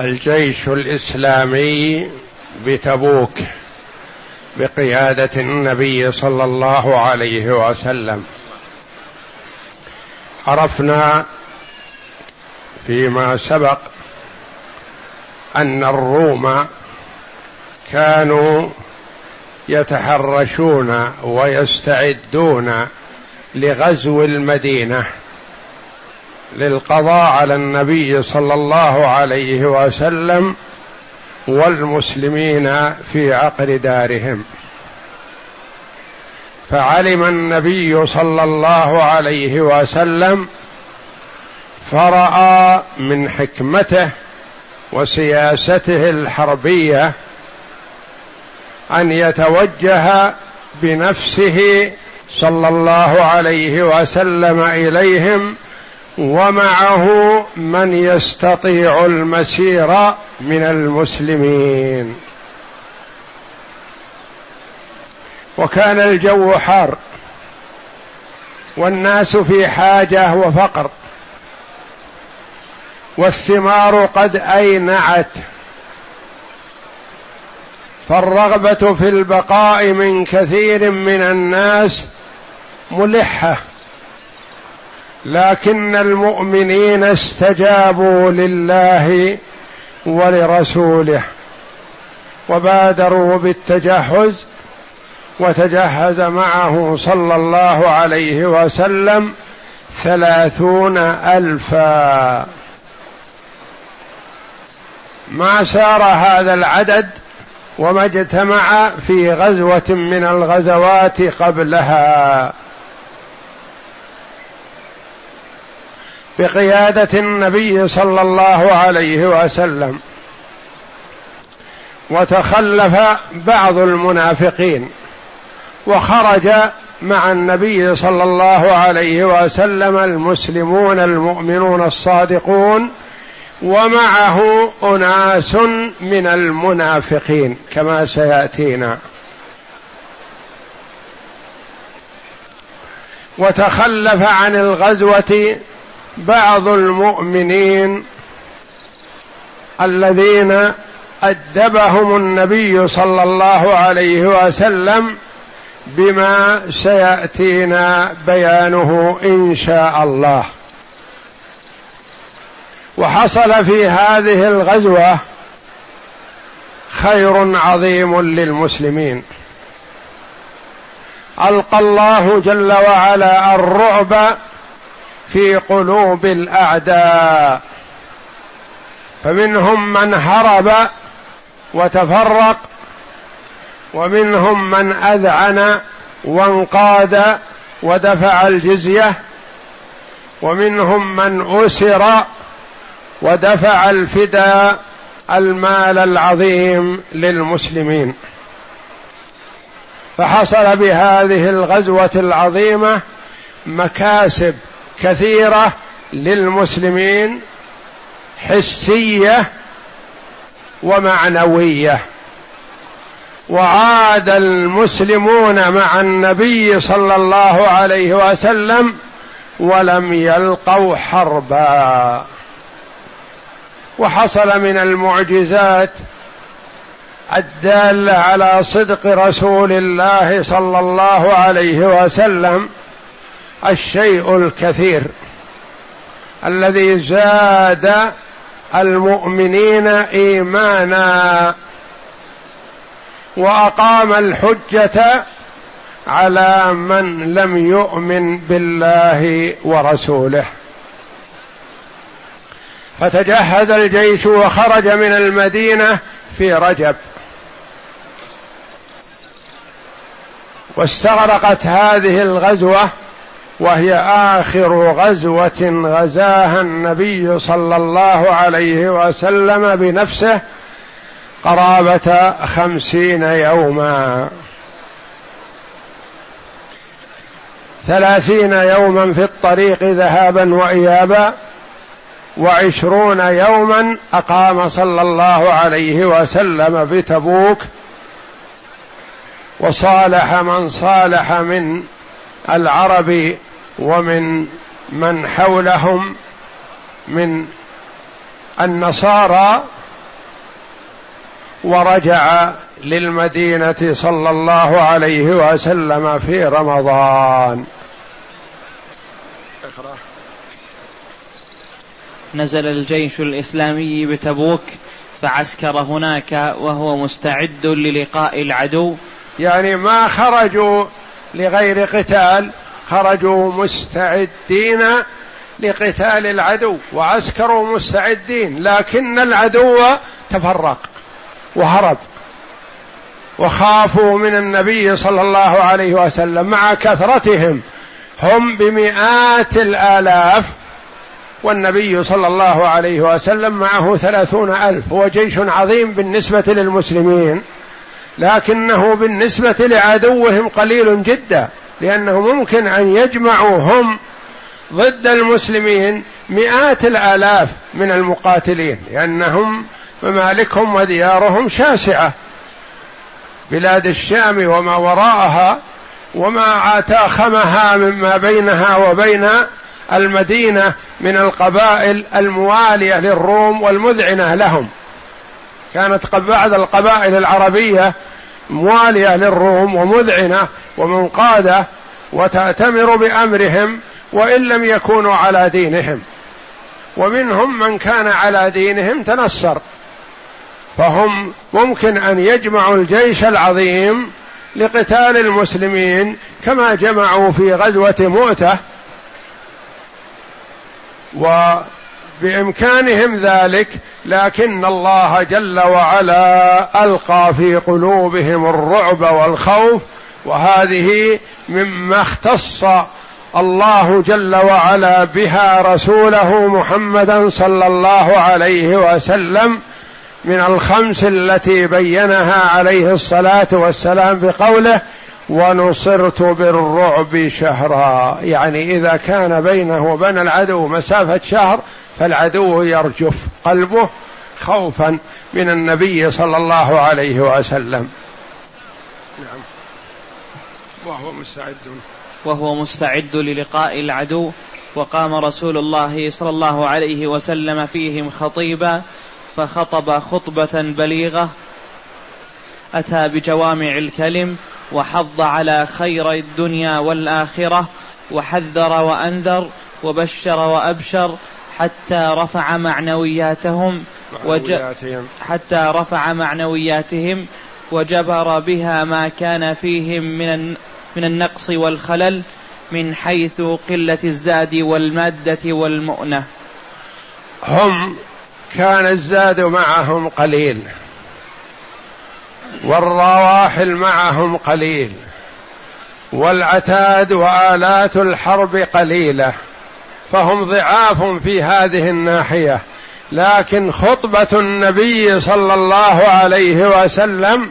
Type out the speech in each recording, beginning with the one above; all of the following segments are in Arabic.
الجيش الإسلامي بتبوك بقيادة النبي صلى الله عليه وسلم. عرفنا فيما سبق أن الروم كانوا يتحرشون ويستعدون لغزو المدينة. للقضاء على النبي صلى الله عليه وسلم والمسلمين في عقر دارهم. فعلم النبي صلى الله عليه وسلم فرأى من حكمته وسياسته الحربية أن يتوجه بنفسه صلى الله عليه وسلم إليهم ومعه من يستطيع المسير من المسلمين. وكان الجو حار والناس في حاجة وفقر والثمار قد أينعت فالرغبة في البقاء من كثير من الناس ملحة. لكن المؤمنين استجابوا لله ولرسوله وبادروا بالتجهز وتجهز معه صلى الله عليه وسلم ثلاثون ألفا. ما سار هذا العدد وما اجتمع في غزوة من الغزوات قبلها. بقيادة النبي صلى الله عليه وسلم. وتخلف بعض المنافقين. وخرج مع النبي صلى الله عليه وسلم المسلمون المؤمنون الصادقون. ومعه أناس من المنافقين كما سيأتينا. وتخلف عن الغزوة بعض المؤمنين الذين أدبهم النبي صلى الله عليه وسلم بما سيأتينا بيانه إن شاء الله. وحصل في هذه الغزوة خير عظيم للمسلمين. ألقى الله جل وعلا الرعب في قلوب الأعداء. فمنهم من هرب وتفرق ومنهم من أذعن وانقاد ودفع الجزية ومنهم من أسر ودفع الفداء المال العظيم للمسلمين. فحصل بهذه الغزوة العظيمة مكاسب كثيرة للمسلمين حسية ومعنوية. وعاد المسلمون مع النبي صلى الله عليه وسلم ولم يلقوا حربا. وحصل من المعجزات الدالة على صدق رسول الله صلى الله عليه وسلم الشيء الكثير الذي زاد المؤمنين إيمانا وأقام الحجة على من لم يؤمن بالله ورسوله. فتجهز الجيش وخرج من المدينة في رجب. واستغرقت هذه الغزوة وهي آخر غزوة غزاها النبي صلى الله عليه وسلم بنفسه قرابة خمسين يوما. ثلاثين يوما في الطريق ذهابا وإيابا وعشرون يوما أقام صلى الله عليه وسلم في تبوك وصالح من صالح من العرب ومن من حولهم من النصارى ورجع للمدينة صلى الله عليه وسلم في رمضان اقرأ. نزل الجيش الإسلامي بتبوك فعسكر هناك وهو مستعد للقاء العدو يعني ما خرجوا لغير قتال خرجوا مستعدين لقتال العدو وعسكروا مستعدين لكن العدو تفرق وهرب وخافوا من النبي صلى الله عليه وسلم مع كثرتهم. هم بمئات الآلاف والنبي صلى الله عليه وسلم معه ثلاثون ألف هو جيش عظيم بالنسبة للمسلمين لكنه بالنسبة لعدوهم قليل جدا. لأنه ممكن أن يجمعوا هم ضد المسلمين مئات الآلاف من المقاتلين لأنهم ممالكهم وديارهم شاسعة. بلاد الشام وما وراءها وما تاخمها مما بينها وبين المدينة من القبائل الموالية للروم والمذعنة لهم. كانت بعض القبائل العربية موالية للروم ومذعنة ومنقادة وتأتمر بأمرهم وإن لم يكونوا على دينهم. ومنهم من كان على دينهم تنصر. فهم ممكن أن يجمعوا الجيش العظيم لقتال المسلمين كما جمعوا في غزوة مؤتة. وبإمكانهم ذلك لكن الله جل وعلا ألقى في قلوبهم الرعب والخوف وهذه مما اختص الله جل وعلا بها رسوله محمدا صلى الله عليه وسلم من الخمس التي بينها عليه الصلاة والسلام بقوله ونصرت بالرعب شهرا. يعني إذا كان بينه وبين العدو مسافة شهر فالعدو يرجف قلبه خوفا من النبي صلى الله عليه وسلم. نعم. وهو مستعد. وهو مستعد للقاء العدو. وقام رسول الله صلى الله عليه وسلم فيهم خطيبا فخطب خطبة بليغة. أتى بجوامع الكلم وحض على خير الدنيا والآخرة وحذر وأنذر وبشر وأبشر حتى رفع معنوياتهم معنوياتهم. حتى رفع معنوياتهم وجبر بها ما كان فيهم من من النقص والخلل من حيث قلة الزاد والمادة والمؤنة. هم كان الزاد معهم قليل والرواحل معهم قليل والعتاد وآلات الحرب قليلة. فهم ضعاف في هذه الناحية. لكن خطبة النبي صلى الله عليه وسلم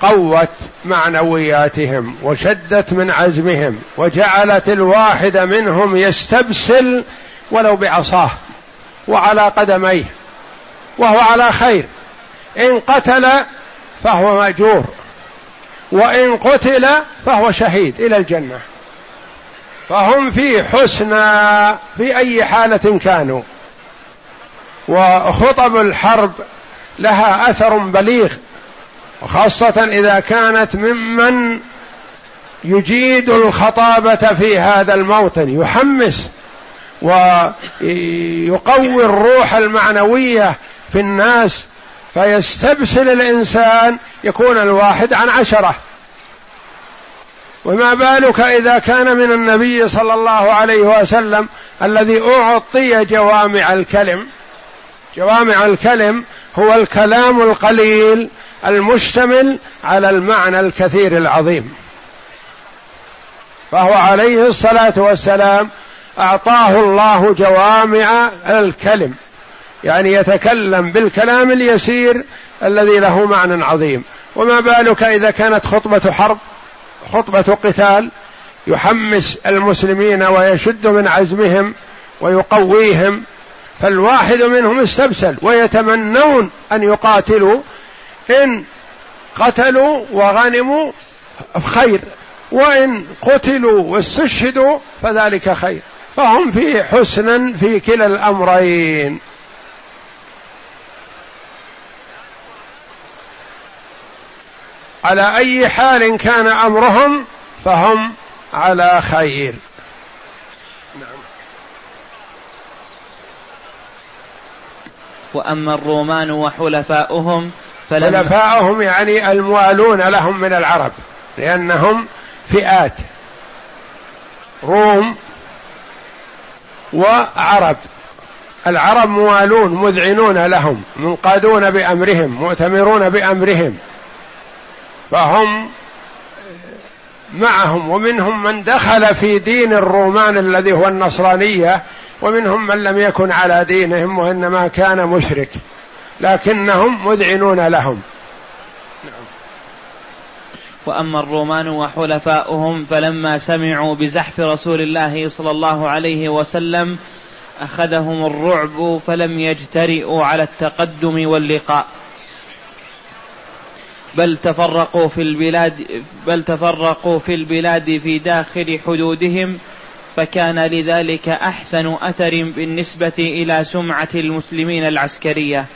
قوت معنوياتهم وشدت من عزمهم وجعلت الواحد منهم يستبسل ولو بعصاه وعلى قدميه وهو على خير. إن قتل فهو مأجور وإن قتل فهو شهيد إلى الجنة. فهم في حسنى في أي حالة كانوا. وخطب الحرب لها أثر بليغ وخاصة إذا كانت ممن يجيد الخطابة في هذا الموطن يحمس ويقوي الروح المعنوية في الناس فيستبسل الإنسان يكون الواحد عن عشرة. وما بالك إذا كان من النبي صلى الله عليه وسلم الذي أعطي جوامع الكلم. جوامع الكلم هو الكلام القليل المشتمل على المعنى الكثير العظيم. فهو عليه الصلاة والسلام أعطاه الله جوامع الكلم. يعني يتكلم بالكلام اليسير الذي له معنى عظيم. وما بالك إذا كانت خطبة حرب؟ خطبة قتال يحمس المسلمين ويشد من عزمهم ويقويهم فالواحد منهم استبسل ويتمنون أن يقاتلوا إن قتلوا وغنموا خير وإن قتلوا واستشهدوا فذلك خير. فهم في حسنا في كلا الأمرين. على أي حال كان أمرهم فهم على خير. نعم وأما الرومان وحلفاؤهم حلفاؤهم يعني الموالون لهم من العرب لأنهم فئات. روم وعرب. العرب موالون مذعنون لهم منقادون بأمرهم مؤتمرون بأمرهم. فهم معهم ومنهم من دخل في دين الرومان الذي هو النصرانية ومنهم من لم يكن على دينهم وإنما كان مشرك لكنهم مذعنون لهم. وأما الرومان وحلفاؤهم فلما سمعوا بزحف رسول الله صلى الله عليه وسلم أخذهم الرعب فلم يجترئوا على التقدم واللقاء. بل تفرقوا في البلاد بل تفرقوا في البلاد في داخل حدودهم فكان لذلك أحسن أثر بالنسبة إلى سمعة المسلمين العسكرية.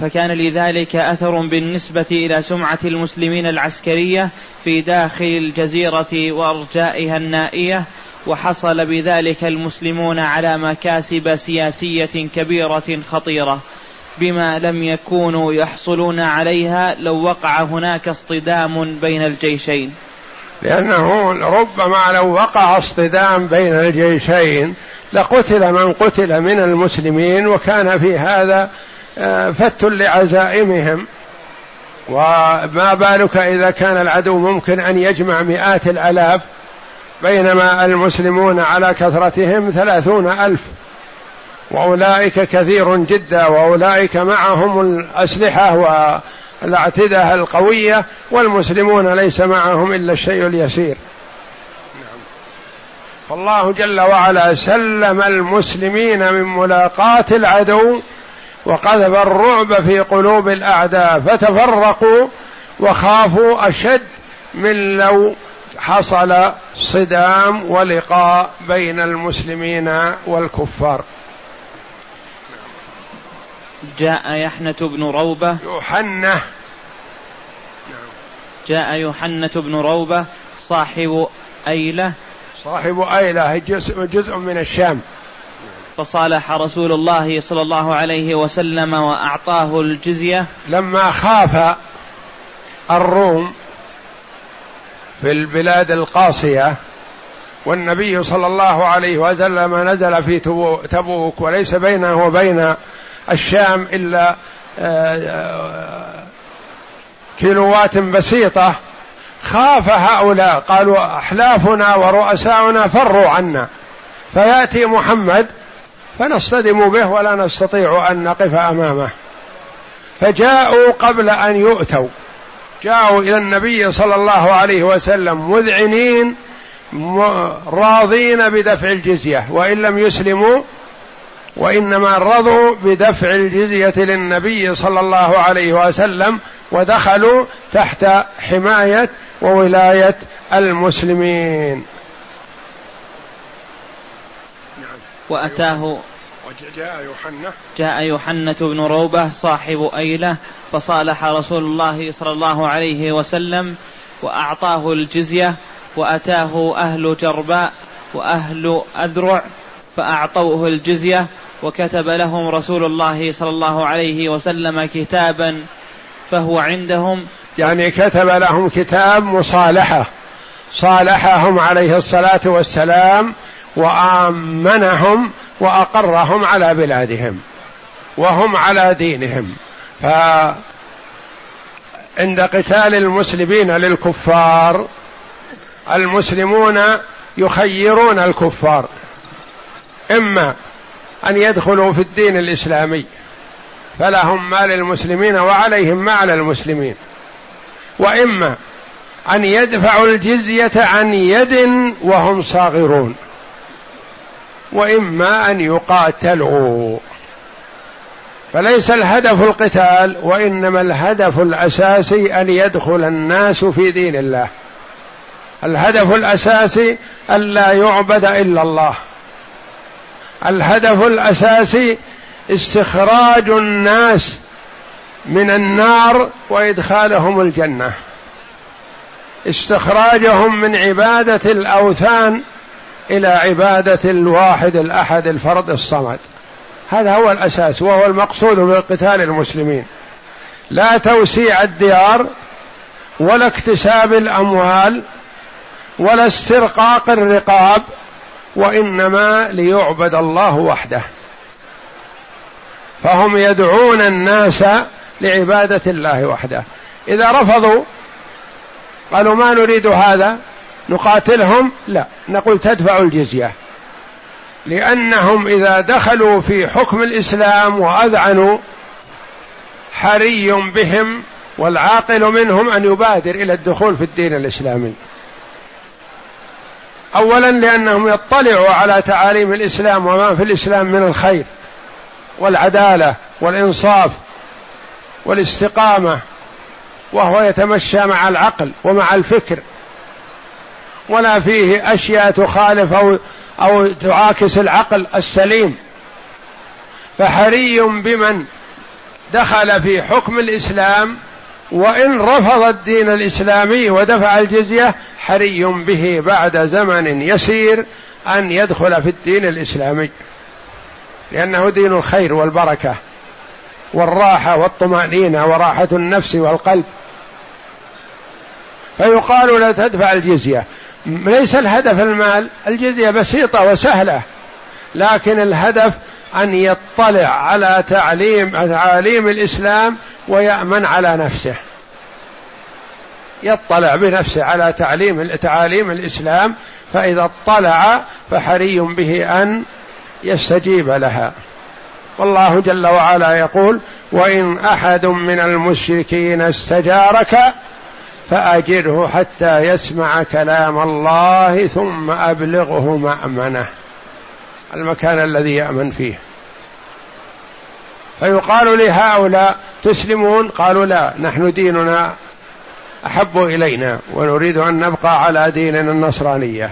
فكان لذلك أثر بالنسبة إلى سمعة المسلمين العسكرية في داخل الجزيرة وأرجائها النائية وحصل بذلك المسلمون على مكاسب سياسية كبيرة خطيرة. بما لم يكونوا يحصلون عليها لو وقع هناك اصطدام بين الجيشين. لأنه ربما لو وقع اصطدام بين الجيشين لقتل من قتل من المسلمين وكان في هذا آه، فت لعزائمهم. وما بالك إذا كان العدو ممكن أن يجمع مئات الآلاف بينما المسلمون على كثرتهم ثلاثون ألف. وأولئك كثير جدا وأولئك معهم الأسلحة والأعتدة القوية والمسلمون ليس معهم إلا الشيء اليسير. فالله جل وعلا سلم المسلمين من ملاقاة العدو وقذف الرعب في قلوب الأعداء فتفرقوا وخافوا أشد من لو حصل صدام ولقاء بين المسلمين والكفار جاء يحنة بن روبة. يوحنة جاء يوحنة بن روبة صاحب أيلة. صاحب أيلة جزء, جزء من الشام. فصالح رسول الله صلى الله عليه وسلم وأعطاه الجزية. لما خاف الروم في البلاد القاصية والنبي صلى الله عليه وسلم نزل في تبوك وليس بينه وبين الشام إلا آه، آه، كيلوات بسيطة. خاف هؤلاء قالوا أحلافنا ورؤساؤنا فروا عنا. فيأتي محمد فنصطدم به ولا نستطيع أن نقف أمامه. فجاءوا قبل أن يؤتوا. جاءوا إلى النبي صلى الله عليه وسلم مذعنين راضين بدفع الجزية وإن لم يسلموا وإنما رضوا بدفع الجزية للنبي صلى الله عليه وسلم ودخلوا تحت حماية وولاية المسلمين. وأتاه جاء يوحنا. جاء يوحنة بن روبة صاحب أيلة فصالح رسول الله صلى الله عليه وسلم وأعطاه الجزية وأتاه أهل جرباء وأهل أذرع فأعطوه الجزية وكتب لهم رسول الله صلى الله عليه وسلم كتابا فهو عندهم. يعني كتب لهم كتاب مصالحة صالحهم عليه الصلاة والسلام وآمنهم وأقرهم على بلادهم وهم على دينهم. ف عند قتال المسلمين للكفار المسلمون يخيرون الكفار. إما أن يدخلوا في الدين الإسلامي. فلهم ما للمسلمين وعليهم ما على المسلمين. وإما أن يدفعوا الجزية عن يد وهم صاغرون. وإما أن يقاتلوا. فليس الهدف القتال وإنما الهدف الأساسي أن يدخل الناس في دين الله. الهدف الأساسي الا يعبد إلا الله. الهدف الأساسي استخراج الناس من النار وإدخالهم الجنة. استخراجهم من عبادة الأوثان إلى عبادة الواحد الأحد الفرد الصمد. هذا هو الأساس وهو المقصود بقتال المسلمين. لا توسيع الديار ولا اكتساب الأموال ولا استرقاق الرقاب وإنما ليعبد الله وحده. فهم يدعون الناس لعبادة الله وحده. إذا رفضوا قالوا ما نريد هذا نقاتلهم؟ لا نقول تدفع الجزية. لأنهم إذا دخلوا في حكم الإسلام وأذعنوا حري بهم والعاقل منهم أن يبادر إلى الدخول في الدين الإسلامي. اولا لأنهم يطلعوا على تعاليم الإسلام وما في الإسلام من الخير والعدالة والإنصاف والاستقامة وهو يتمشى مع العقل ومع الفكر. ولا فيه أشياء تخالف أو أو تعاكس العقل السليم. فحري بمن دخل في حكم الإسلام وإن رفض الدين الإسلامي ودفع الجزية حري به بعد زمن يسير أن يدخل في الدين الإسلامي. لأنه دين الخير والبركة والراحة والطمأنينة وراحة النفس والقلب. فيقال لا تدفع الجزية. ليس الهدف المال الجزية بسيطة وسهلة لكن الهدف أن يطلع على تعليم تعاليم الإسلام ويأمن على نفسه. يطلع بنفسه على تعليم تعاليم الإسلام فإذا اطلع فحري به أن يستجيب لها. والله جل وعلا يقول وإن أحد من المشركين استجارك فأجره حتى يسمع كلام الله ثم أبلغه مأمنة. المكان الذي يأمن فيه. فيقال لهؤلاء تسلمون؟ قالوا لا نحن ديننا أحب إلينا ونريد أن نبقى على ديننا النصرانية.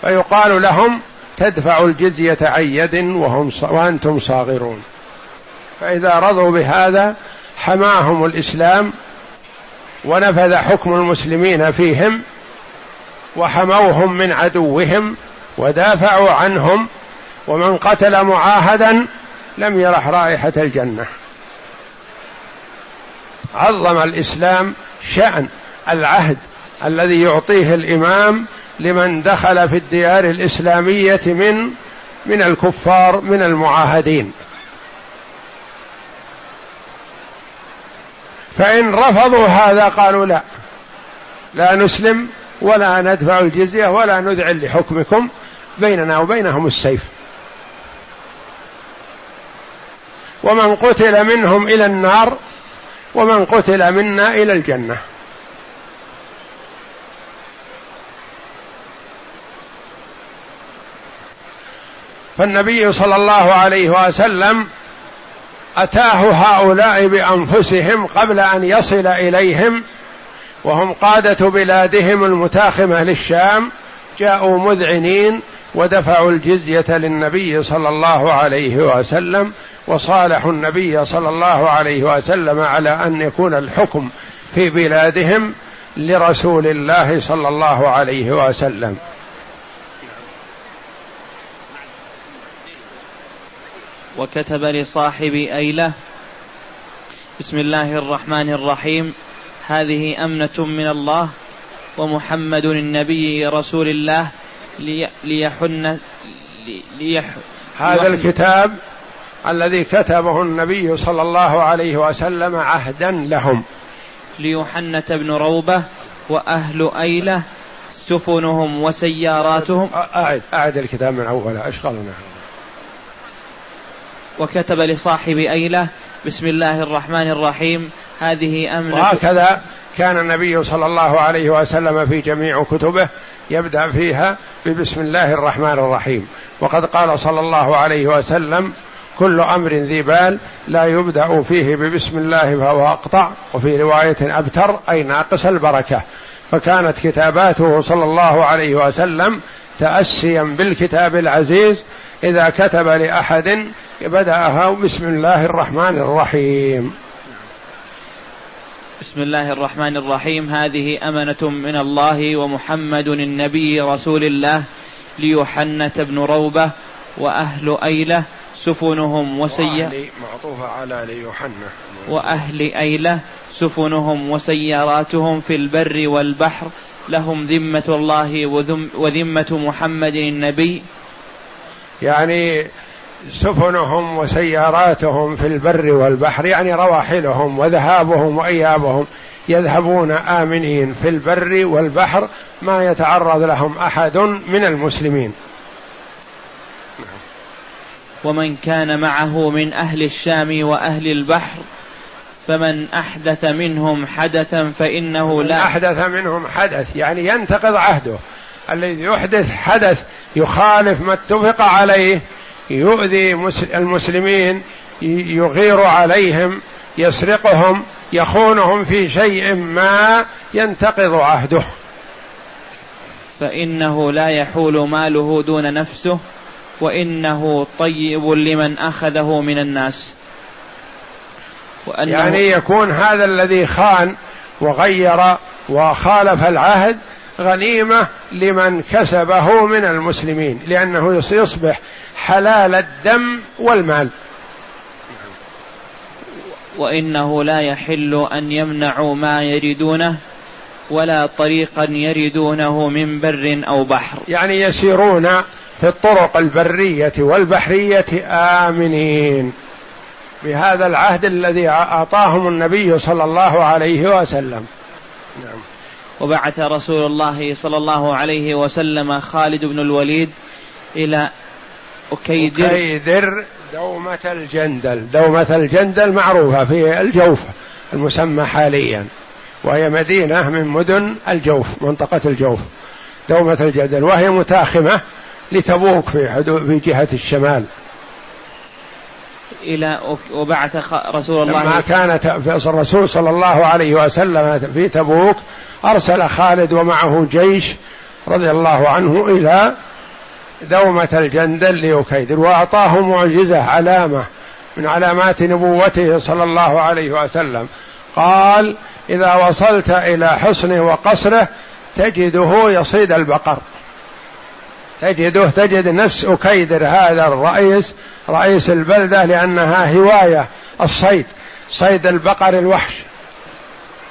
فيقال لهم تدفع الجزية عن يد وهم وأنتم صاغرون. فإذا رضوا بهذا حماهم الإسلام ونفذ حكم المسلمين فيهم وحموهم من عدوهم ودافعوا عنهم ومن قتل معاهدا لم يرح رائحة الجنة. عظم الإسلام شأن العهد الذي يعطيه الإمام لمن دخل في الديار الإسلامية من من الكفار من المعاهدين. فإن رفضوا هذا قالوا لا لا نسلم ولا ندفع الجزية ولا نذعن لحكمكم بيننا وبينهم السيف. ومن قتل منهم إلى النار ومن قتل منا إلى الجنة. فالنبي صلى الله عليه وسلم أتاه هؤلاء بأنفسهم قبل أن يصل إليهم وهم قادة بلادهم المتاخمة للشام جاءوا مذعنين ودفعوا الجزية للنبي صلى الله عليه وسلم وصالحوا النبي صلى الله عليه وسلم على أن يكون الحكم في بلادهم لرسول الله صلى الله عليه وسلم. وكتب لصاحب أيلة بسم الله الرحمن الرحيم هذه أمنة من الله ومحمد النبي رسول الله ليحن ليح هذا الكتاب الذي كتبه النبي صلى الله عليه وسلم عهدا لهم. ليحنة بن روبة وأهل أيلة سفنهم وسياراتهم. أعد أعد الكتاب من أوله أشغلنا. وكتب لصاحب أيلة بسم الله الرحمن الرحيم هذه أمنة وهكذا كان النبي صلى الله عليه وسلم في جميع كتبه يبدأ فيها ببسم الله الرحمن الرحيم. وقد قال صلى الله عليه وسلم كل أمر ذي بال لا يبدأ فيه ببسم الله فهو أقطع وفي رواية أبتر أي ناقص البركة. فكانت كتاباته صلى الله عليه وسلم تأسيا بالكتاب العزيز إذا كتب لأحد بداها بسم الله الرحمن الرحيم. بسم الله الرحمن الرحيم. هذه أمنة من الله ومحمد النبي رسول الله ليحنة بن روبة وأهل أيلة سفنهم وسيا معطوفة على ليوحنا. وأهل أيلة سفنهم وسياراتهم في البر والبحر. لهم ذمة الله وذمة محمد النبي. يعني سفنهم وسياراتهم في البر والبحر يعني رواحلهم وذهابهم وإيابهم يذهبون آمنين في البر والبحر ما يتعرض لهم أحد من المسلمين. ومن كان معه من أهل الشام وأهل البحر فمن أحدث منهم حدثا فإنه لا. أحدث منهم حدث يعني ينتقض عهده. الذي يحدث حدث يخالف ما اتفق عليه يؤذي المسلمين يغير عليهم يسرقهم يخونهم في شيء ما ينتقض عهده. فإنه لا يحول ماله دون نفسه وإنه طيب لمن أخذه من الناس. وأنه يعني يكون هذا الذي خان وغير وخالف العهد غنيمة لمن كسبه من المسلمين لأنه يصبح حلال الدم والمال. وإنه لا يحل أن يمنعوا ما يريدونه ولا طريقا يريدونه من بر أو بحر. يعني يسيرون في الطرق البرية والبحرية آمنين. بهذا العهد الذي أعطاهم النبي صلى الله عليه وسلم. نعم. وبعث رسول الله صلى الله عليه وسلم خالد بن الوليد إلى أكيدر أكيدر دومة الجندل. دومة الجندل معروفة في الجوف المسمى حاليا وهي مدينة من مدن الجوف منطقة الجوف. دومة الجندل وهي متاخمة لتبوك في حدود في جهة الشمال. إلى وبعث رسول الله لما كانت الرسول صلى الله عليه وسلم في تبوك أرسل خالد ومعه جيش رضي الله عنه إلى دومة الجندل ليكيدر وأعطاه معجزة علامة من علامات نبوته صلى الله عليه وسلم. قال إذا وصلت إلى حصنه وقصره تجده يصيد البقر. تجده تجد نفس أكيدر هذا الرئيس رئيس البلدة لأنها هواية الصيد صيد البقر الوحش.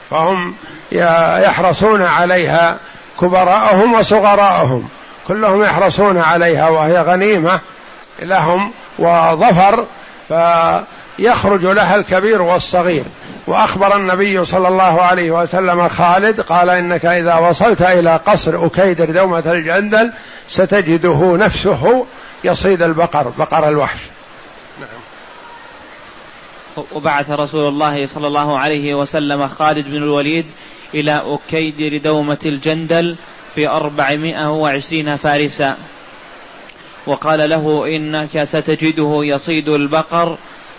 فهم يحرصون عليها كبراءهم وصغراءهم. كلهم يحرصون عليها وهي غنيمة لهم وظفر فيخرج لها الكبير والصغير. وأخبر النبي صلى الله عليه وسلم خالد قال إنك إذا وصلت إلى قصر اكيدر دومة الجندل ستجده نفسه يصيد البقر بقر الوحش. نعم. وبعث رسول الله صلى الله عليه وسلم خالد بن الوليد إلى أكيدر دومة الجندل في أربعمائة وعشرين فارسا. وقال له إنك ستجده يصيد البقر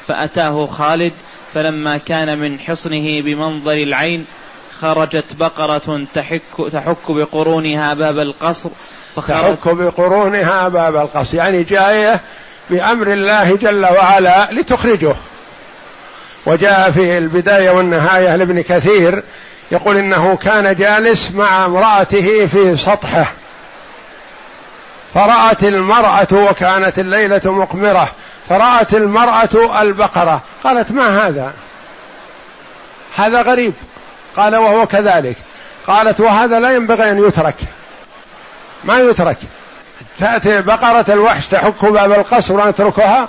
فأتاه خالد فلما كان من حصنه بمنظر العين خرجت بقرة تحك, تحك بقرونها باب القصر تحك بقرونها باب القصر. يعني جاية بأمر الله جل وعلا لتخرجه. وجاء في البداية والنهاية لابن كثير يقول إنه كان جالس مع امرأته في سطحه. فرأت المرأة وكانت الليلة مقمرة. فرأت المرأة البقرة. قالت ما هذا؟ هذا غريب. قال وهو كذلك. قالت وهذا لا ينبغي أن يترك. ما يترك. تأتي بقرة الوحش تحك باب القصر ونتركها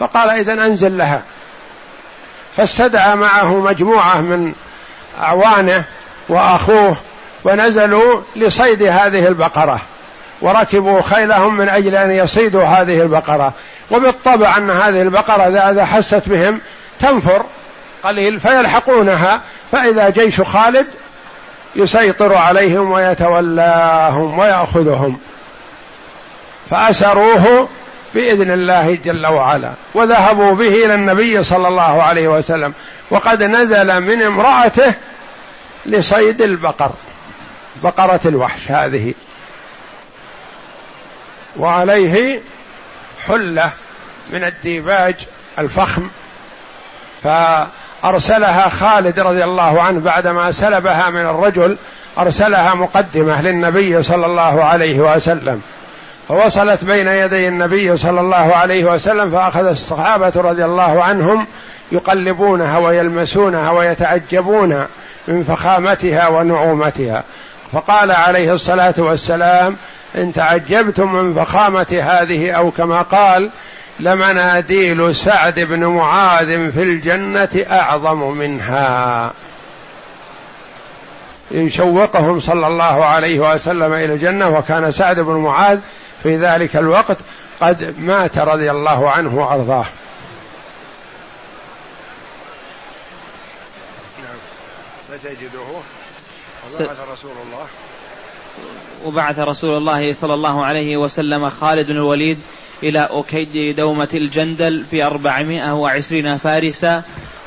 فقال إذا أنزل لها. فاستدعى معه مجموعة من أعوانه وأخوه ونزلوا لصيد هذه البقرة وركبوا خيلهم من أجل أن يصيدوا هذه البقرة. وبالطبع أن هذه البقرة إذا حست بهم تنفر قليل فيلحقونها فإذا جيش خالد يسيطر عليهم ويتولاهم ويأخذهم. فأسروه بإذن الله جل وعلا. وذهبوا به إلى النبي صلى الله عليه وسلم. وقد نزل من امرأته لصيد البقر. بقرة الوحش هذه. وعليه حلة من الديباج الفخم. فأرسلها خالد رضي الله عنه بعدما سلبها من الرجل أرسلها مقدمة للنبي صلى الله عليه وسلم. فوصلت بين يدي النبي صلى الله عليه وسلم فأخذ الصحابة رضي الله عنهم يقلبونها ويلمسونها ويتعجبون من فخامتها ونعومتها. فقال عليه الصلاة والسلام إن تعجبتم من فخامة هذه أو كما قال لمناديل سعد بن معاذ في الجنة أعظم منها. يشوقهم صلى الله عليه وسلم إلى الجنة وكان سعد بن معاذ في ذلك الوقت قد مات رضي الله عنه وأرضاه. نعم. فتجده وبعث رسول الله. وبعث رسول الله صلى الله عليه وسلم خالد بن الوليد إلى أكيد دومة الجندل في أربعمائة وعشرين فارسا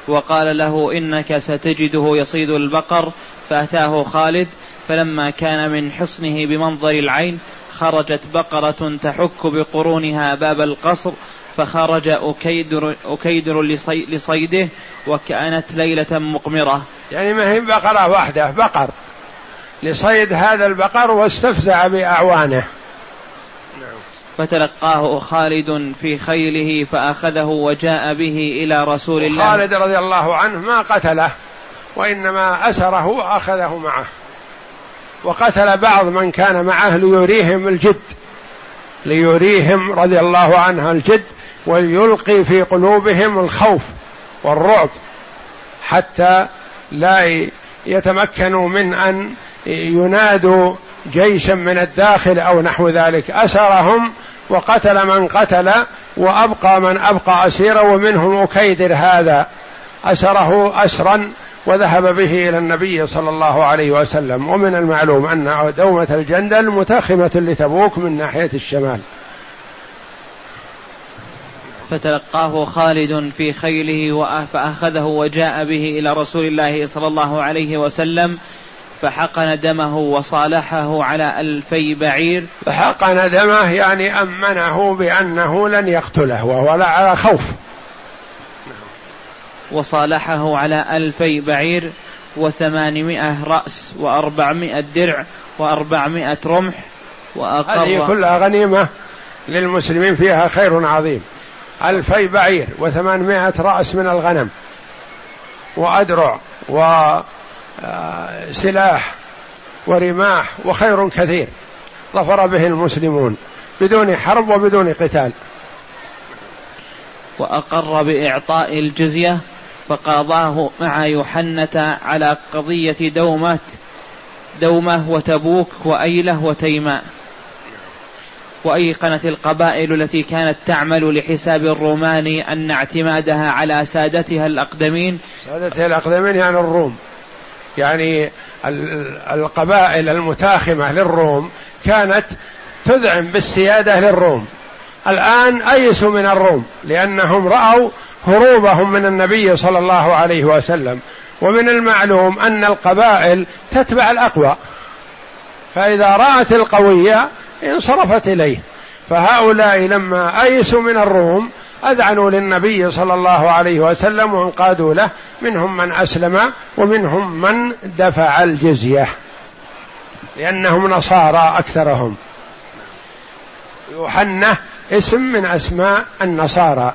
وقال له إنك ستجده يصيد البقر فأتاه خالد فلما كان من حصنه بمنظر العين خرجت بقرة تحك بقرونها باب القصر فخرج أكيدر, أكيدر لصيده وكانت ليلة مقمرة. يعني ما هي بقرة واحدة بقر. لصيد هذا البقر واستفزع بأعوانه. فتلقاه خالد في خيله فأخذه وجاء به إلى رسول الله. خالد رضي الله عنه ما قتله وإنما أسره وأخذه معه. وقتل بعض من كان معه ليريهم الجد ليريهم رضي الله عنه الجد وليلقي في قلوبهم الخوف والرعب حتى لا يتمكنوا من أن ينادوا جيشا من الداخل أو نحو ذلك. أسرهم وقتل من قتل وأبقى من أبقى أسيرا ومنهم أكيدر هذا. أسره أسرا وذهب به إلى النبي صلى الله عليه وسلم. ومن المعلوم أن دومة الجندل متاخمة لتبوك من ناحية الشمال. فتلقاه خالد في خيله فأخذه وجاء به إلى رسول الله صلى الله عليه وسلم فحقن دمه وصالحه على ألفي بعير. فحقن دمه يعني أمنه بأنه لن يقتله وهو على خوف. وصالحه على ألفي بعير وثمانمائة رأس وأربعمائة درع وأربعمائة رمح وأقر هذه كلها غنيمة للمسلمين فيها خير عظيم. ألفي بعير وثمانمائة رأس من الغنم وأدرع وسلاح ورماح وخير كثير ظفر به المسلمون بدون حرب وبدون قتال. وأقر بإعطاء الجزية فقاضاه مع يحنة على قضية دومة دومة وتبوك وأيلة وتيماء وأيقنت القبائل التي كانت تعمل لحساب الرومان أن اعتمادها على سادتها الأقدمين. سادتها الأقدمين يعني الروم. يعني القبائل المتاخمة للروم كانت تذعن بالسيادة للروم. الآن أيسوا من الروم لأنهم رأوا هروبهم من النبي صلى الله عليه وسلم. ومن المعلوم أن القبائل تتبع الأقوى. فإذا رأت القوية انصرفت إليه. فهؤلاء لما أيسوا من الروم أذعنوا للنبي صلى الله عليه وسلم وانقادوا له منهم من أسلم ومنهم من دفع الجزية. لأنهم نصارى أكثرهم. يوحنا اسم من أسماء النصارى.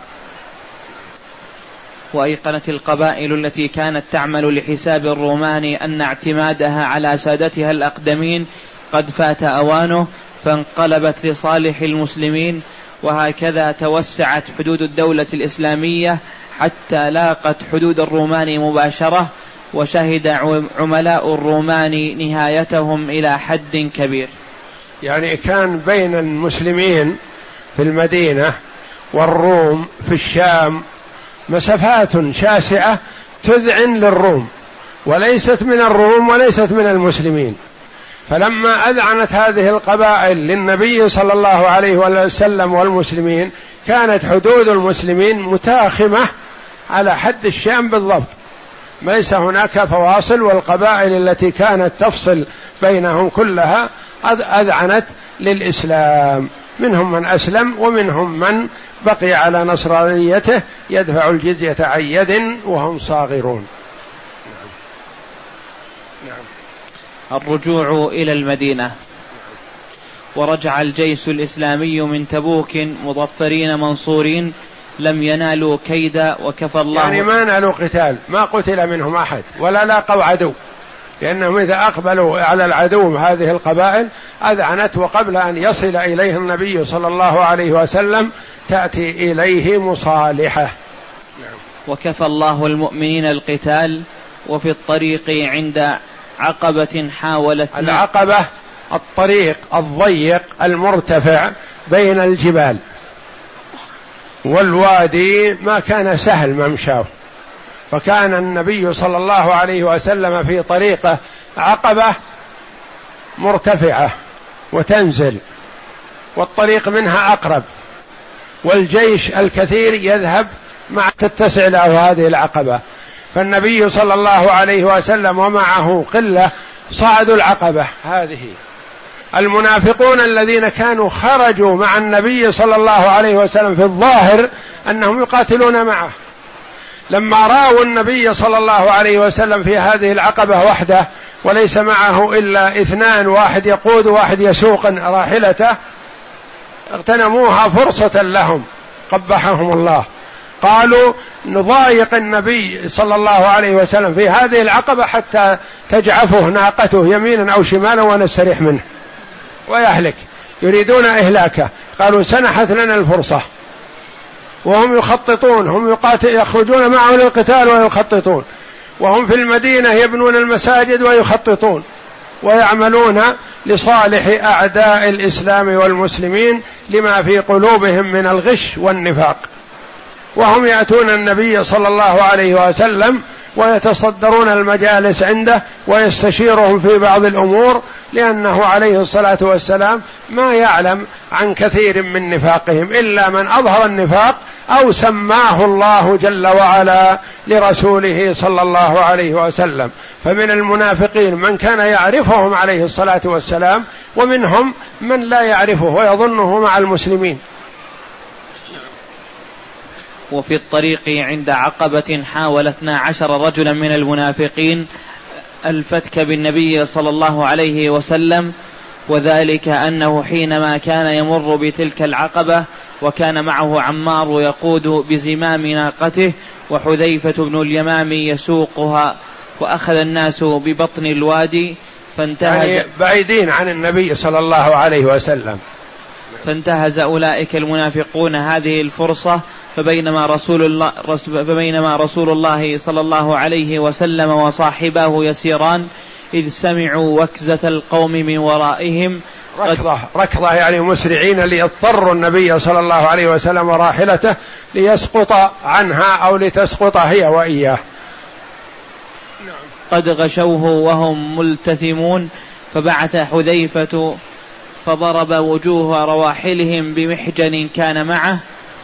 وأيقنت القبائل التي كانت تعمل لحساب الرومان أن اعتمادها على سادتها الأقدمين قد فات أوانه فانقلبت لصالح المسلمين وهكذا توسعت حدود الدولة الإسلامية حتى لاقت حدود الرومان مباشرة وشهد عملاء الرومان نهايتهم إلى حد كبير. يعني كان بين المسلمين في المدينة والروم في الشام مسافات شاسعة تذعن للروم وليست من الروم وليست من المسلمين. فلما أذعنت هذه القبائل للنبي صلى الله عليه وسلم والمسلمين كانت حدود المسلمين متاخمة على حد الشام بالضبط. ليس هناك فواصل والقبائل التي كانت تفصل بينهم كلها أذعنت للإسلام. منهم من أسلم ومنهم من بقي على نصرانيته يدفع الجزية عن يد وهم صاغرون. الرجوع إلى المدينة. ورجع الجيش الإسلامي من تبوك مظفرين منصورين لم ينالوا كيدا وكفى الله. يعني ما نالوا قتال ما قتل منهم أحد ولا لاقوا عدو. لأنهم إذا أقبلوا على العدو هذه القبائل أذعنت وقبل أن يصل إليه النبي صلى الله عليه وسلم تأتي إليه مصالحة. وكفى الله المؤمنين القتال وفي الطريق عند عقبة حاولت العقبة الطريق الضيق المرتفع بين الجبال. والوادي ما كان سهل ممشاه. فكان النبي صلى الله عليه وسلم في طريقه عقبه مرتفعه وتنزل والطريق منها أقرب والجيش الكثير يذهب مع تتسع له هذه العقبة. فالنبي صلى الله عليه وسلم ومعه قلة صعدوا العقبة هذه. المنافقون الذين كانوا خرجوا مع النبي صلى الله عليه وسلم في الظاهر أنهم يقاتلون معه. لما راوا النبي صلى الله عليه وسلم في هذه العقبة وحده وليس معه إلا اثنان واحد يقود واحد يسوق راحلته اغتنموها فرصة لهم قبحهم الله. قالوا نضايق النبي صلى الله عليه وسلم في هذه العقبة حتى تجعفه ناقته يمينا أو شمالا ونستريح منه. ويهلك. يريدون إهلاكه. قالوا سنحت لنا الفرصة. وهم يخططون هم يخرجون معه للقتال ويخططون وهم في المدينة يبنون المساجد ويخططون. ويعملون لصالح أعداء الإسلام والمسلمين لما في قلوبهم من الغش والنفاق. وهم يأتون النبي صلى الله عليه وسلم ويتصدرون المجالس عنده ويستشيرهم في بعض الأمور لأنه عليه الصلاة والسلام ما يعلم عن كثير من نفاقهم إلا من أظهر النفاق أو سماه الله جل وعلا لرسوله صلى الله عليه وسلم. فمن المنافقين من كان يعرفهم عليه الصلاة والسلام ومنهم من لا يعرفه ويظنه مع المسلمين. وفي الطريق عند عقبة حاول اثنا عشر رجلا من المنافقين الفتك بالنبي صلى الله عليه وسلم وذلك أنه حينما كان يمر بتلك العقبة وكان معه عمار يقود بزمام ناقته وحذيفة بن اليمام يسوقها وأخذ الناس ببطن الوادي فانتهز يعني بعيدين عن النبي صلى الله عليه وسلم. فانتهز أولئك المنافقون هذه الفرصة فبينما رسول الله فبينما رسول الله صلى الله عليه وسلم وصاحباه يسيران إذ سمعوا وكزة القوم من ورائهم ركضة ركضة يعني مسرعين ليضطروا النبي صلى الله عليه وسلم وراحلته ليسقط عنها أو لتسقط هي وإياه. قد غشوه وهم ملتثمون فبعث حذيفة فضرب وجوه رواحلهم بمحجن كان معه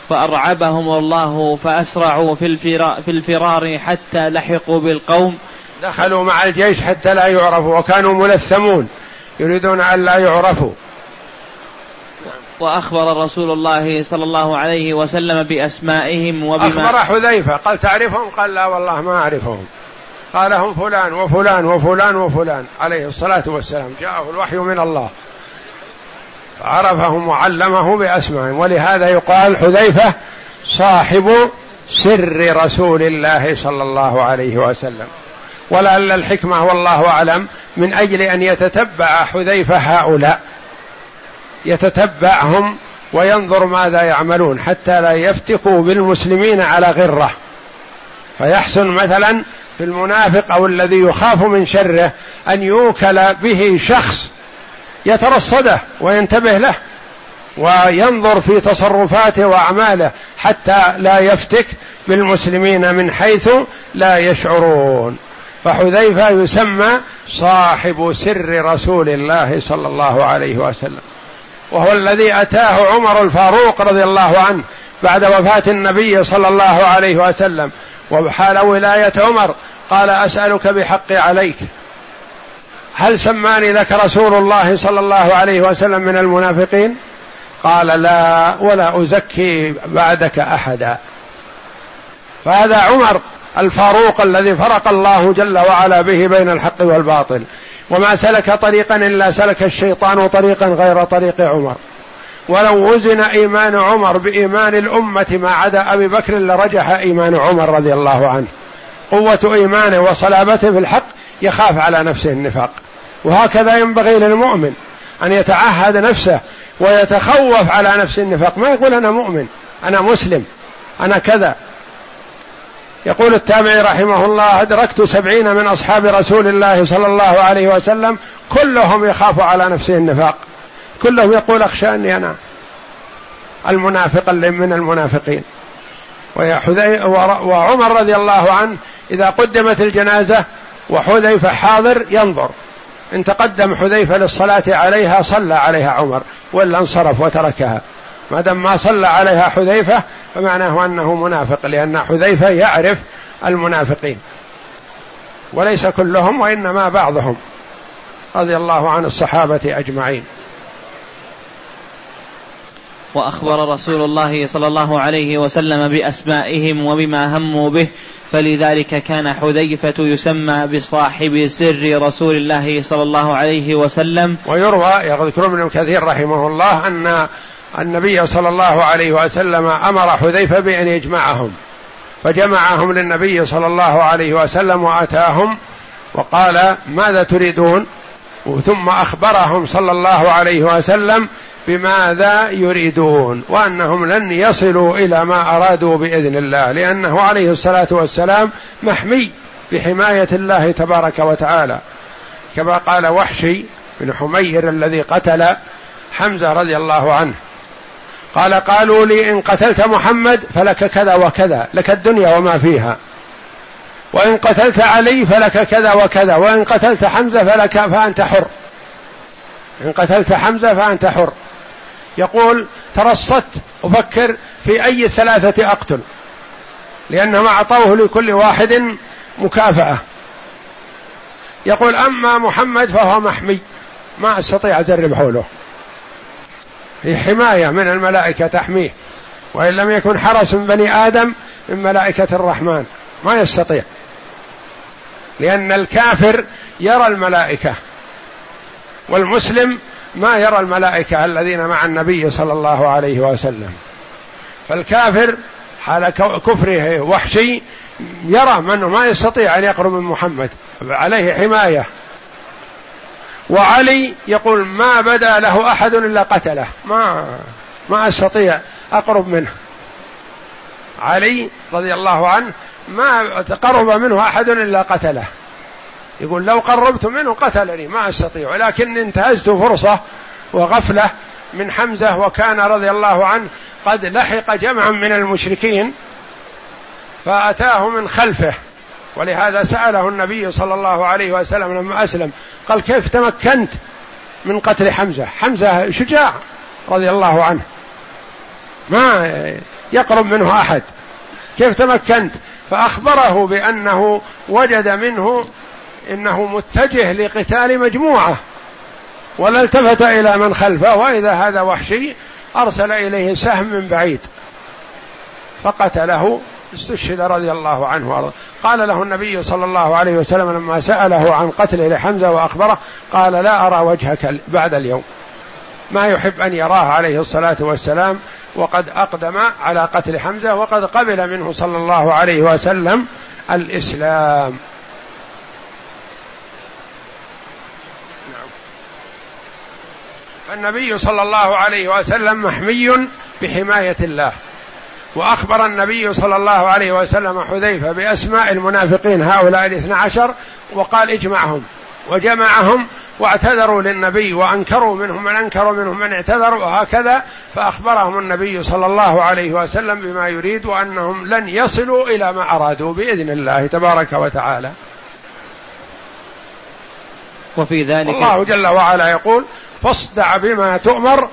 فأرعبهم الله فأسرعوا في الفرار, في الفرار حتى لحقوا بالقوم. دخلوا مع الجيش حتى لا يعرفوا وكانوا ملثمون. يريدون أن لا يعرفوا. وأخبر رسول الله صلى الله عليه وسلم بأسمائهم وبما أخبر حذيفة قال تعرفهم؟ قال لا والله ما أعرفهم. قال هم فلان وفلان وفلان وفلان. عليه الصلاة والسلام جاءه الوحي من الله. عرفهم وعلمه بأسمائهم. ولهذا يقال حذيفة صاحب سر رسول الله صلى الله عليه وسلم. ولعل الحكمة والله أعلم من أجل أن يتتبع حذيفة هؤلاء. يتتبعهم وينظر ماذا يعملون حتى لا يفتكوا بالمسلمين على غرة. فيحسن مثلا في المنافق أو الذي يخاف من شره أن يوكل به شخص يترصده وينتبه له وينظر في تصرفاته وأعماله حتى لا يفتك بالمسلمين من حيث لا يشعرون. فحذيفة يسمى صاحب سر رسول الله صلى الله عليه وسلم وهو الذي أتاه عمر الفاروق رضي الله عنه بعد وفاة النبي صلى الله عليه وسلم وحال ولاية عمر قال أسألك بحقي عليك. هل سماني لك رسول الله صلى الله عليه وسلم من المنافقين؟ قال لا ولا أزكي بعدك أحدا. فهذا عمر الفاروق الذي فرق الله جل وعلا به بين الحق والباطل. وما سلك طريقا إلا سلك الشيطان طريقا غير طريق عمر. ولو وزن إيمان عمر بإيمان الأمة ما عدا أبي بكر لرجح إيمان عمر رضي الله عنه. قوة إيمانه وصلابته في الحق يخاف على نفسه النفاق. وهكذا ينبغي للمؤمن أن يتعهد نفسه ويتخوف على نفسه النفاق. ما يقول أنا مؤمن أنا مسلم أنا كذا. يقول التابعي رحمه الله أدركت سبعين من أصحاب رسول الله صلى الله عليه وسلم كلهم يخاف على نفسه النفاق. كلهم يقول أخشى أني أنا. المنافق اللي من المنافقين. وعمر رضي الله عنه إذا قدمت الجنازة وحذيفة حاضر ينظر. إن تقدم حذيفة للصلاة عليها صلى عليها عمر ولا انصرف وتركها. ما دام ما صلى عليها حذيفة فمعناه أنه منافق لأن حذيفة يعرف المنافقين. وليس كلهم وإنما بعضهم. رضي الله عن الصحابة أجمعين. وأخبر رسول الله صلى الله عليه وسلم بأسمائهم وبما هموا به فلذلك كان حذيفة يسمى بصاحب سر رسول الله صلى الله عليه وسلم. ويروى يذكر ابن كثير رحمه الله أن النبي صلى الله عليه وسلم أمر حذيفة بأن يجمعهم فجمعهم للنبي صلى الله عليه وسلم وأتاهم وقال ماذا تريدون؟ ثم أخبرهم صلى الله عليه وسلم بماذا يريدون وأنهم لن يصلوا إلى ما أرادوا بإذن الله لأنه عليه الصلاة والسلام محمي بحماية الله تبارك وتعالى. كما قال وحشي بن حمير الذي قتل حمزة رضي الله عنه. قال قالوا لي إن قتلت محمد فلك كذا وكذا لك الدنيا وما فيها. وإن قتلت علي فلك كذا وكذا وإن قتلت حمزة فلك فأنت حر. إن قتلت حمزة فأنت حر. يقول ترصدت أفكر في أي ثلاثة أقتل لانهم أعطوه لكل واحد مكافأة. يقول أما محمد فهو محمي ما أستطيع ازرب حوله. في حماية من الملائكة تحميه. وإن لم يكن حرس من بني آدم من ملائكة الرحمن. ما يستطيع. لأن الكافر يرى الملائكة. والمسلم ما يرى الملائكة الذين مع النبي صلى الله عليه وسلم. فالكافر حال كفره وحشي يرى منه. ما يستطيع أن يقرب من محمد. عليه حماية. وعلي يقول ما بدا له أحد إلا قتله. ما ما أستطيع أقرب منه. علي رضي الله عنه ما تقرب منه أحد إلا قتله. يقول لو قربت منه قتلني ما أستطيع. ولكن انتهزت فرصة وغفلة من حمزة وكان رضي الله عنه قد لحق جمعا من المشركين فأتاه من خلفه. ولهذا سأله النبي صلى الله عليه وسلم لما أسلم قال كيف تمكنت من قتل حمزة؟ حمزة شجاع رضي الله عنه. ما يقرب منه أحد. كيف تمكنت؟ فأخبره بأنه وجد منه إنه متجه لقتال مجموعة. ولا التفت إلى من خلفه وإذا هذا وحشي أرسل إليه سهم من بعيد. فقتله استشهد رضي الله عنه وأرضاه. قال له النبي صلى الله عليه وسلم لما سأله عن قتله لحمزة وأخبره قال لا أرى وجهك بعد اليوم. ما يحب أن يراه عليه الصلاة والسلام وقد أقدم على قتل حمزة وقد قبل منه صلى الله عليه وسلم الإسلام. نعم. النبي صلى الله عليه وسلم محمي بحماية الله. وأخبر النبي صلى الله عليه وسلم حذيفة بأسماء المنافقين هؤلاء الاثنى عشر وقال اجمعهم. وجمعهم واعتذروا للنبي وأنكروا منهم من أنكروا منهم من اعتذروا وهكذا فأخبرهم النبي صلى الله عليه وسلم بما يريد وأنهم لن يصلوا إلى ما أرادوا بإذن الله تبارك وتعالى. وفي ذلك الله جل وعلا يقول فاصدع بما تؤمر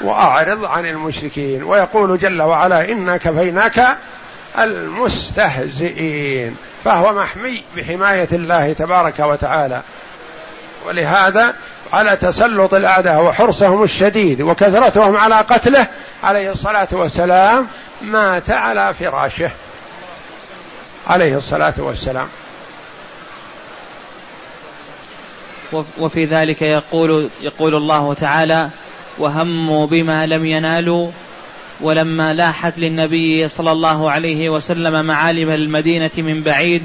وأعرض عن المشركين ويقول جل وعلا إنا كفيناك المستهزئين فهو محمي بحماية الله تبارك وتعالى. ولهذا على تسلط الاعداء وحرصهم الشديد وكثرتهم على قتله عليه الصلاة والسلام مات على فراشه. عليه الصلاة والسلام. وفي ذلك يقول يقول الله تعالى وهموا بما لم ينالوا. ولما لاحت للنبي صلى الله عليه وسلم معالم المدينة من بعيد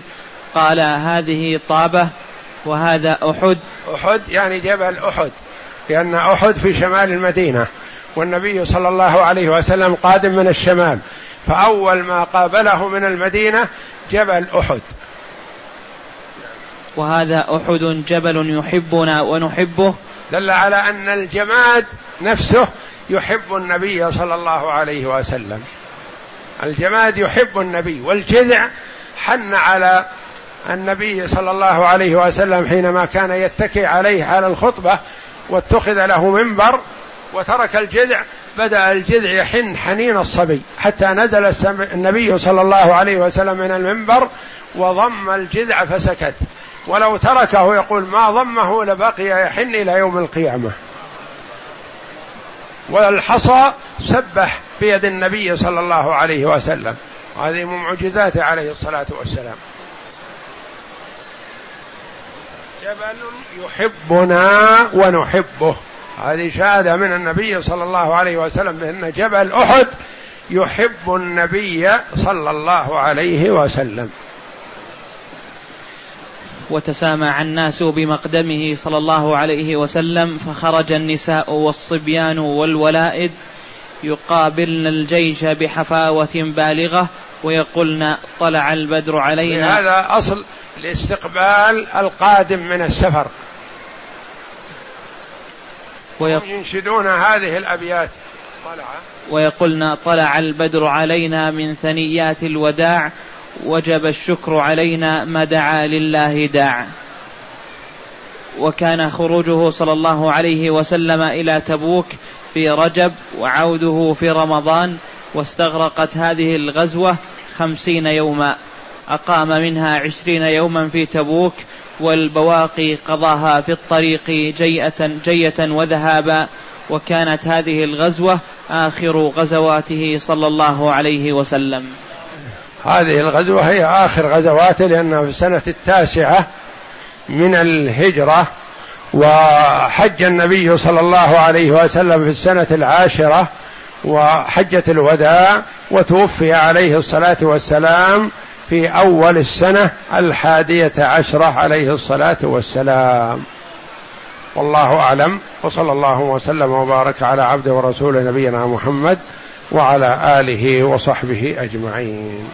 قال هذه طابة وهذا أحد. أحد يعني جبل أحد لأن أحد في شمال المدينة. والنبي صلى الله عليه وسلم قادم من الشمال فأول ما قابله من المدينة جبل أحد. وهذا أحد جبل يحبنا ونحبه. دل على أن الجماد نفسه يحب النبي صلى الله عليه وسلم. الجماد يحب النبي والجذع حن على النبي صلى الله عليه وسلم حينما كان يتكئ عليه على الخطبة واتخذ له منبر وترك الجذع بدأ الجذع يحن حنين الصبي حتى نزل النبي صلى الله عليه وسلم من المنبر وضم الجذع فسكت. ولو تركه يقول ما ضمه لبقي يحن إلى يوم القيامة. والحصى سبح بيد النبي صلى الله عليه وسلم. هذه من معجزاته عليه الصلاة والسلام. جبل يحبنا ونحبه. هذه شهادة من النبي صلى الله عليه وسلم بأن جبل أحد يحب النبي صلى الله عليه وسلم. وتسامع الناس بمقدمه صلى الله عليه وسلم فخرج النساء والصبيان والولائد يقابلن الجيش بحفاوة بالغة ويقولن طلع البدر علينا. هذا أصل لاستقبال القادم من السفر. ويق... ينشدون هذه الأبيات. طلع. ويقولن طلع البدر علينا من ثنيات الوداع وجب الشكر علينا ما دعا لله داع. وكان خروجه صلى الله عليه وسلم إلى تبوك في رجب وعوده في رمضان واستغرقت هذه الغزوة خمسين يوما. أقام منها عشرين يوما في تبوك والبواقي قضاها في الطريق جيئة, جية وذهابا. وكانت هذه الغزوة آخر غزواته صلى الله عليه وسلم. هذه الغزوة هي آخر غزواته لأنها في السنة التاسعة من الهجرة وحج النبي صلى الله عليه وسلم في السنة العاشرة وحجة الوداع وتوفي عليه الصلاة والسلام في أول السنة الحادية عشرة عليه الصلاة والسلام. والله أعلم وصلى الله وسلم وبارك على عبده ورسول نبينا محمد وعلى آله وصحبه أجمعين.